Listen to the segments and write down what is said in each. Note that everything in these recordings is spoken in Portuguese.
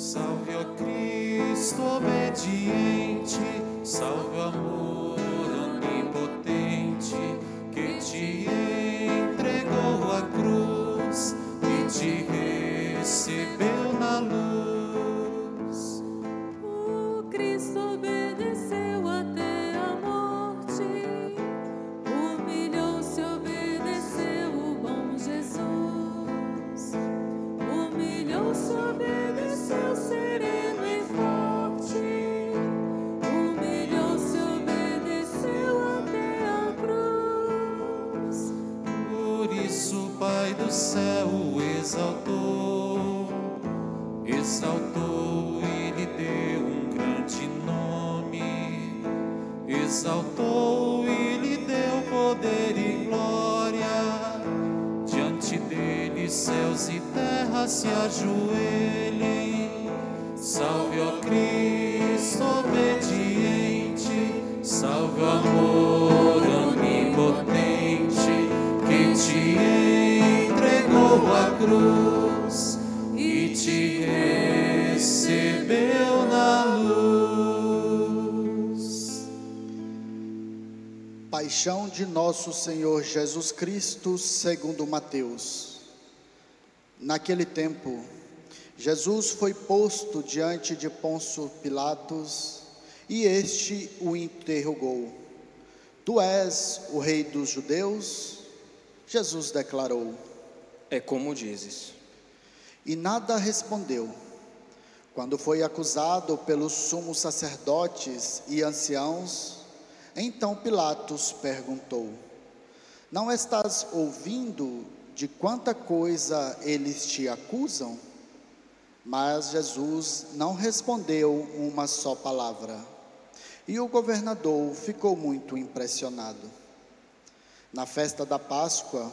Salve, ó Cristo obediente, salve o amor Do céu o exaltou, exaltou e lhe deu um grande nome, exaltou e lhe deu poder e glória. Diante dele céus e terra se ajoelhem. Salve, ó Cristo obediente, salve o amor cruz e te recebeu na luz. Paixão de nosso Senhor Jesus Cristo, segundo Mateus. Naquele tempo, Jesus foi posto diante de Pôncio Pilatos, e este o interrogou: Tu és o rei dos judeus? Jesus declarou: É como dizes. E nada respondeu. Quando foi acusado pelos sumos sacerdotes e anciãos, então Pilatos perguntou: Não estás ouvindo de quanta coisa eles te acusam? Mas Jesus não respondeu uma só palavra. E o governador ficou muito impressionado. Na festa da Páscoa,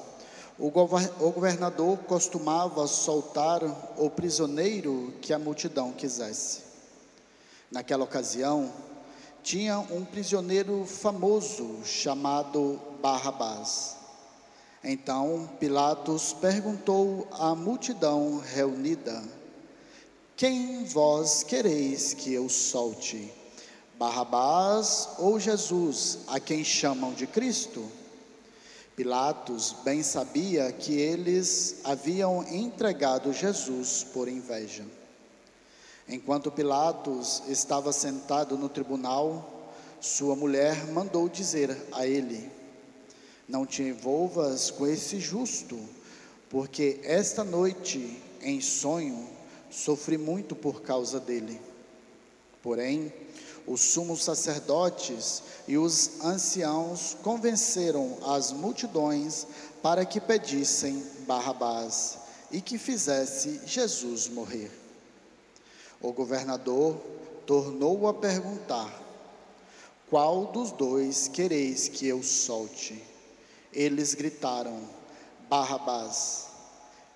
o gover- o governador costumava soltar o prisioneiro que a multidão quisesse. Naquela ocasião, tinha um prisioneiro famoso chamado Barrabás. Então Pilatos perguntou à multidão reunida: Quem vós quereis que eu solte? Barrabás ou Jesus, a quem chamam de Cristo? Pilatos bem sabia que eles haviam entregado Jesus por inveja. Enquanto Pilatos estava sentado no tribunal, sua mulher mandou dizer a ele: Não te envolvas com esse justo, porque esta noite, em sonho, sofri muito por causa dele. Porém, os sumos sacerdotes e os anciãos convenceram as multidões para que pedissem Barrabás e que fizesse Jesus morrer. O governador tornou a perguntar: Qual dos dois quereis que eu solte? Eles gritaram: Barrabás.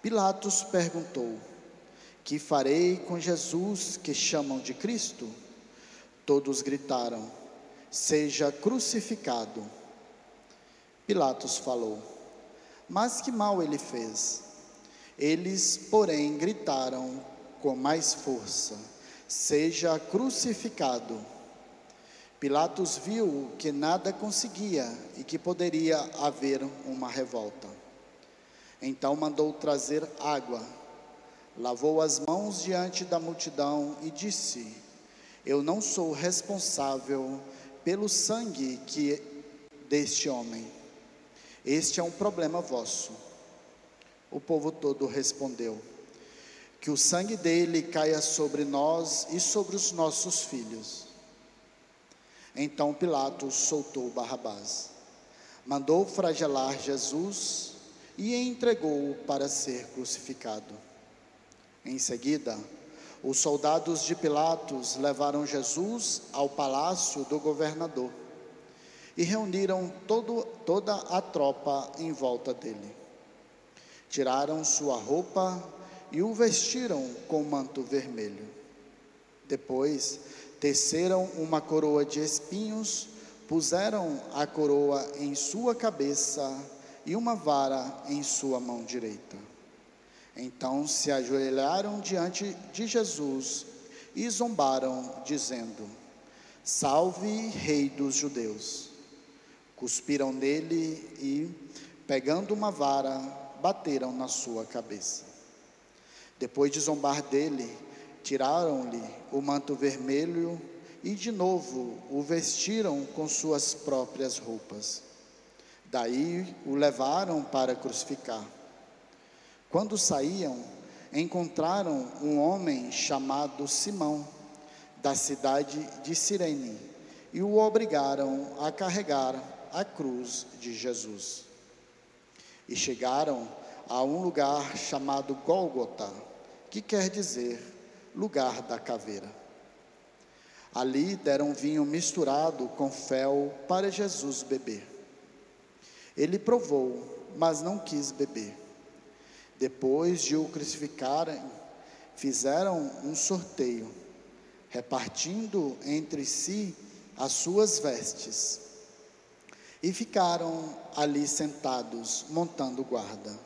Pilatos perguntou: Que farei com Jesus que chamam de Cristo? Todos gritaram: Seja crucificado. Pilatos falou: Mas que mal ele fez? Eles, porém, gritaram com mais força: Seja crucificado. Pilatos viu que nada conseguia e que poderia haver uma revolta. Então mandou trazer água, lavou as mãos diante da multidão e disse: Eu não sou responsável pelo sangue que deste homem. Este é um problema vosso. O povo todo respondeu: Que o sangue dele caia sobre nós e sobre os nossos filhos. Então Pilatos soltou Barrabás, mandou flagelar Jesus e entregou-o para ser crucificado. Em seguida, os soldados de Pilatos levaram Jesus ao palácio do governador e reuniram todo, toda a tropa em volta dele. Tiraram sua roupa e o vestiram com manto vermelho. Depois, teceram uma coroa de espinhos, puseram a coroa em sua cabeça e uma vara em sua mão direita. Então se ajoelharam diante de Jesus e zombaram, dizendo: Salve, Rei dos Judeus. Cuspiram nele e, pegando uma vara, bateram na sua cabeça. Depois de zombar dele, tiraram-lhe o manto vermelho e de novo o vestiram com suas próprias roupas. Daí o levaram para crucificar. Quando saíam, encontraram um homem chamado Simão, da cidade de Cirene, e o obrigaram a carregar a cruz de Jesus. E chegaram a um lugar chamado Gólgota, que quer dizer lugar da caveira. Ali deram vinho misturado com fel para Jesus beber. Ele provou, mas não quis beber. Depois de o crucificarem, fizeram um sorteio, repartindo entre si as suas vestes. E ficaram ali sentados, montando guarda.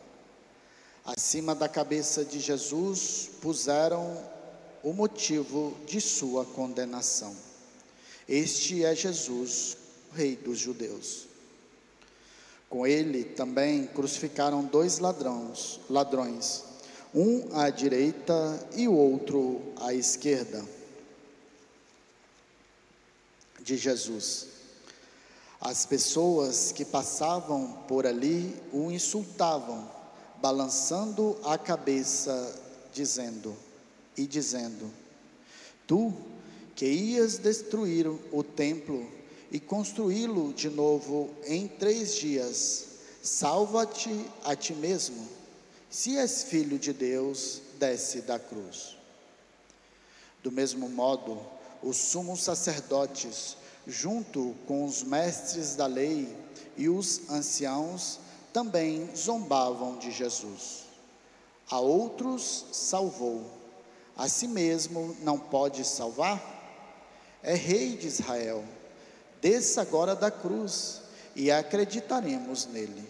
Acima da cabeça de Jesus puseram o motivo de sua condenação. Este é Jesus, Rei dos Judeus. Com ele também crucificaram dois ladrões, ladrões, um à direita e o outro à esquerda de Jesus. As pessoas que passavam por ali o insultavam, balançando a cabeça, dizendo: e dizendo: Tu que ias destruir o templo e construí-lo de novo em três dias, salva-te a ti mesmo. Se és filho de Deus, desce da cruz. Do mesmo modo, os sumos sacerdotes, junto com os mestres da lei e os anciãos, também zombavam de Jesus. A outros salvou a si mesmo não pode salvar? É rei de Israel. Desça agora da cruz e acreditaremos nele.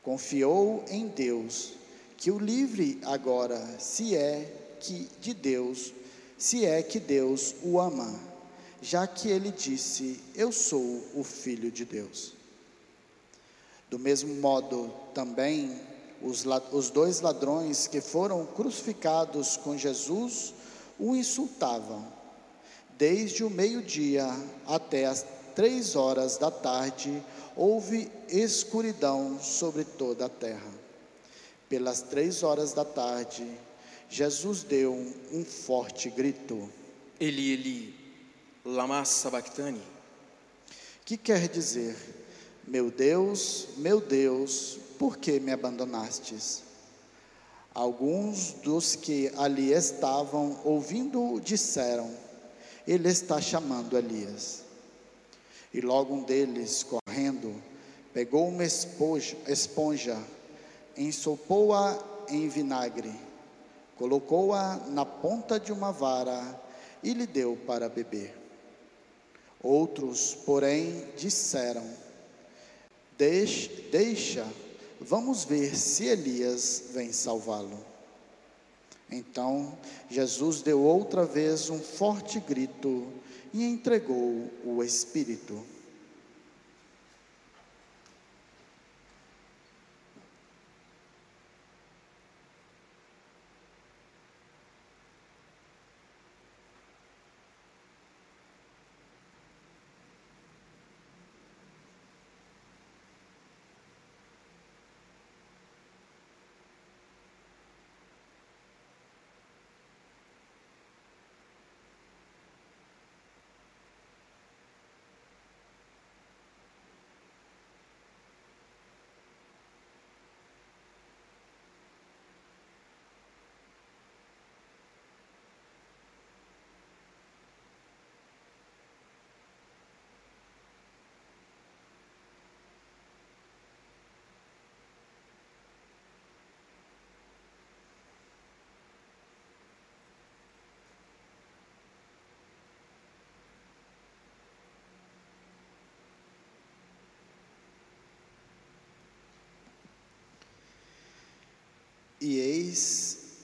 Confiou em Deus, que o livre agora, se é que de Deus, se é que Deus o ama, já que ele disse: Eu sou o filho de Deus. Do mesmo modo, também os, os dois ladrões que foram crucificados com Jesus o insultavam, desde o meio-dia até as três horas da tarde, houve escuridão sobre toda a terra. Pelas três horas da tarde, Jesus deu um forte grito. Eli, Eli, lama sabachthani. Que quer dizer, meu Deus, meu Deus, por que me abandonastes? Alguns dos que ali estavam ouvindo disseram: Ele está chamando Elias. E logo um deles, correndo, pegou uma esponja, esponja ensopou-a em vinagre, colocou-a na ponta de uma vara e lhe deu para beber. Outros, porém, disseram: Deixa, deixa Vamos ver se Elias vem salvá-lo. Então Jesus deu outra vez um forte grito e entregou o Espírito.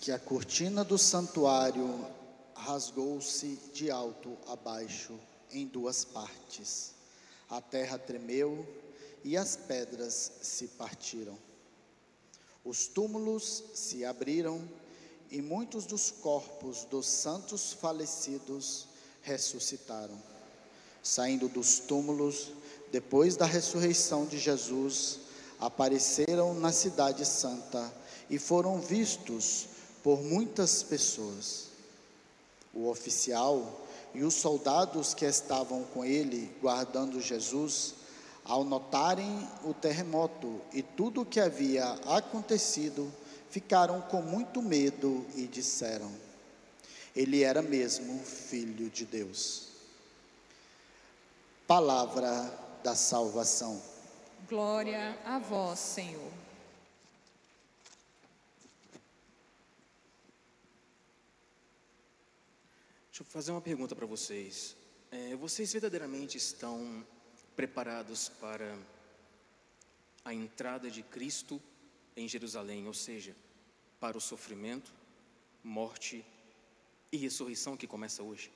Que a cortina do santuário rasgou-se de alto a baixo em duas partes. A terra tremeu e as pedras se partiram. Os túmulos se abriram e muitos dos corpos dos santos falecidos ressuscitaram. Saindo dos túmulos, depois da ressurreição de Jesus, apareceram na Cidade Santa e foram vistos por muitas pessoas. O oficial e os soldados que estavam com ele, guardando Jesus, ao notarem o terremoto e tudo o que havia acontecido, ficaram com muito medo e disseram: Ele era mesmo filho de Deus. Palavra da salvação. Glória a vós, Senhor. Deixa eu fazer uma pergunta para vocês. É, vocês verdadeiramente estão preparados para a entrada de Cristo em Jerusalém, ou seja, para o sofrimento, morte e ressurreição que começa hoje?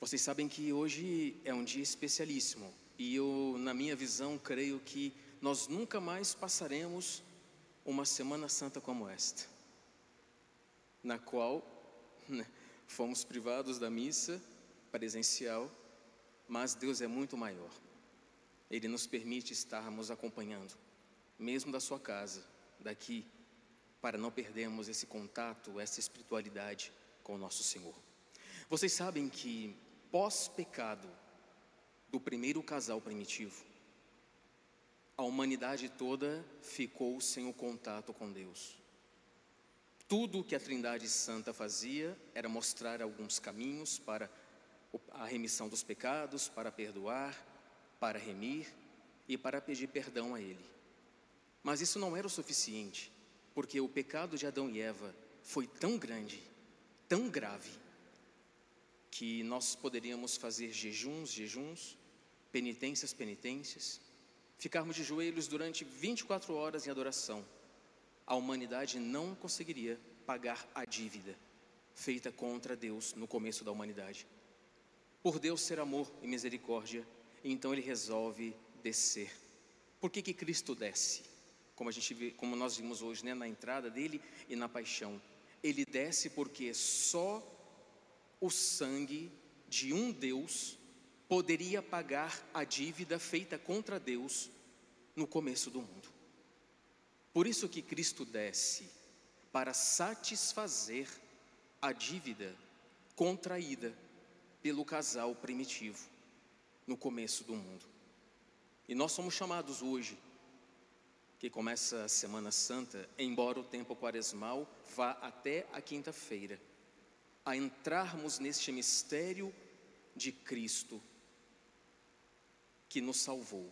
Vocês sabem que hoje é um dia especialíssimo e eu, na minha visão, creio que nós nunca mais passaremos uma Semana Santa como esta, na qual né, fomos privados da missa presencial, mas Deus é muito maior. Ele nos permite estarmos acompanhando, mesmo da sua casa, daqui, para não perdermos esse contato, essa espiritualidade com o nosso Senhor. Vocês sabem que pós-pecado do primeiro casal primitivo, a humanidade toda ficou sem o contato com Deus. Tudo que a Trindade Santa fazia era mostrar alguns caminhos para a remissão dos pecados, para perdoar, para remir e para pedir perdão a Ele. Mas isso não era o suficiente, porque o pecado de Adão e Eva foi tão grande, tão grave, que nós poderíamos fazer jejuns, jejuns, penitências, penitências, ficarmos de joelhos durante 24 horas em adoração a humanidade não conseguiria pagar a dívida feita contra Deus no começo da humanidade. Por Deus ser amor e misericórdia, então ele resolve descer. Por que, que Cristo desce? Como, a gente vê, como nós vimos hoje, né, na entrada dele e na paixão. Ele desce porque só o sangue de um Deus poderia pagar a dívida feita contra Deus no começo do mundo. Por isso que Cristo desce para satisfazer a dívida contraída pelo casal primitivo no começo do mundo. E nós somos chamados hoje, que começa a Semana Santa, embora o tempo quaresmal vá até a quinta-feira, a entrarmos neste mistério de Cristo que nos salvou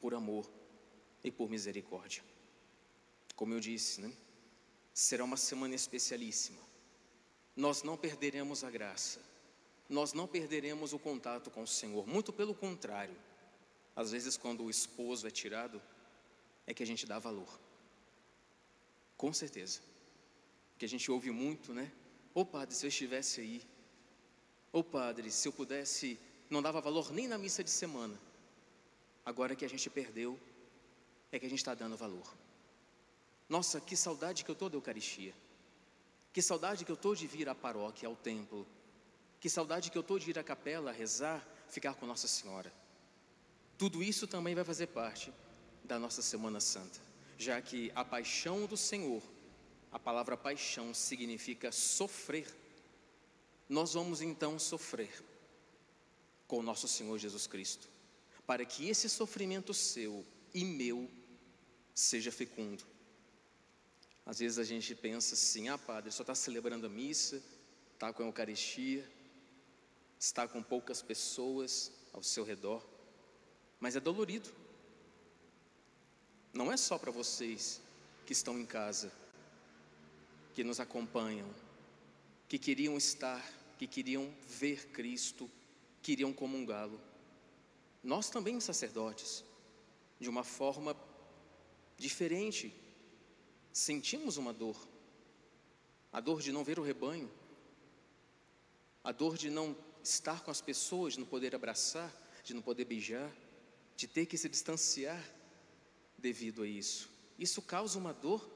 por amor e por misericórdia. Como eu disse, né? Será uma semana especialíssima. Nós não perderemos a graça. Nós não perderemos o contato com o Senhor. Muito pelo contrário. Às vezes, quando o esposo é tirado, é que a gente dá valor. Com certeza. Que a gente ouve muito, né? Ô oh, padre, se eu estivesse aí. Ô oh, padre, se eu pudesse. Não dava valor nem na missa de semana. Agora que a gente perdeu, é que a gente está dando valor. Nossa, que saudade que eu estou da Eucaristia. Que saudade que eu estou de vir à paróquia, ao templo. Que saudade que eu estou de ir à capela, rezar, ficar com Nossa Senhora. Tudo isso também vai fazer parte da nossa Semana Santa, já que a paixão do Senhor, a palavra paixão significa sofrer. Nós vamos então sofrer com o nosso Senhor Jesus Cristo, para que esse sofrimento seu e meu seja fecundo às vezes a gente pensa assim: ah, padre, só está celebrando a missa, está com a Eucaristia, está com poucas pessoas ao seu redor, mas é dolorido. Não é só para vocês que estão em casa, que nos acompanham, que queriam estar, que queriam ver Cristo, queriam comungá-lo. Nós também, sacerdotes, de uma forma diferente, sentimos uma dor. A dor de não ver o rebanho, a dor de não estar com as pessoas, de não poder abraçar, de não poder beijar, de ter que se distanciar devido a isso. Isso causa uma dor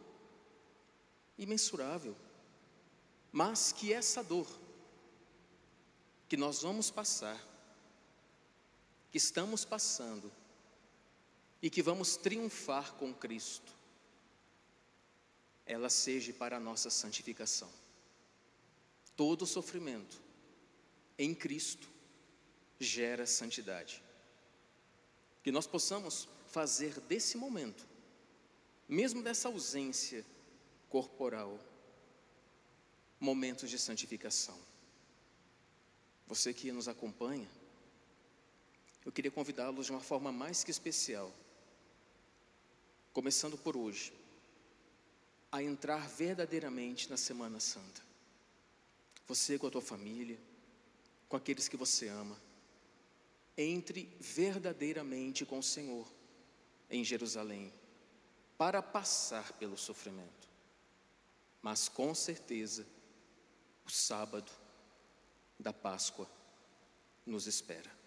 imensurável. Mas que essa dor que nós vamos passar, que estamos passando e que vamos triunfar com Cristo, ela seja para a nossa santificação. Todo sofrimento em Cristo gera santidade. Que nós possamos fazer desse momento, mesmo dessa ausência corporal, momentos de santificação. Você que nos acompanha, eu queria convidá-los de uma forma mais que especial, começando por hoje, a entrar verdadeiramente na Semana Santa. Você com a tua família, com aqueles que você ama, entre verdadeiramente com o Senhor em Jerusalém, para passar pelo sofrimento. Mas com certeza, o sábado da Páscoa nos espera.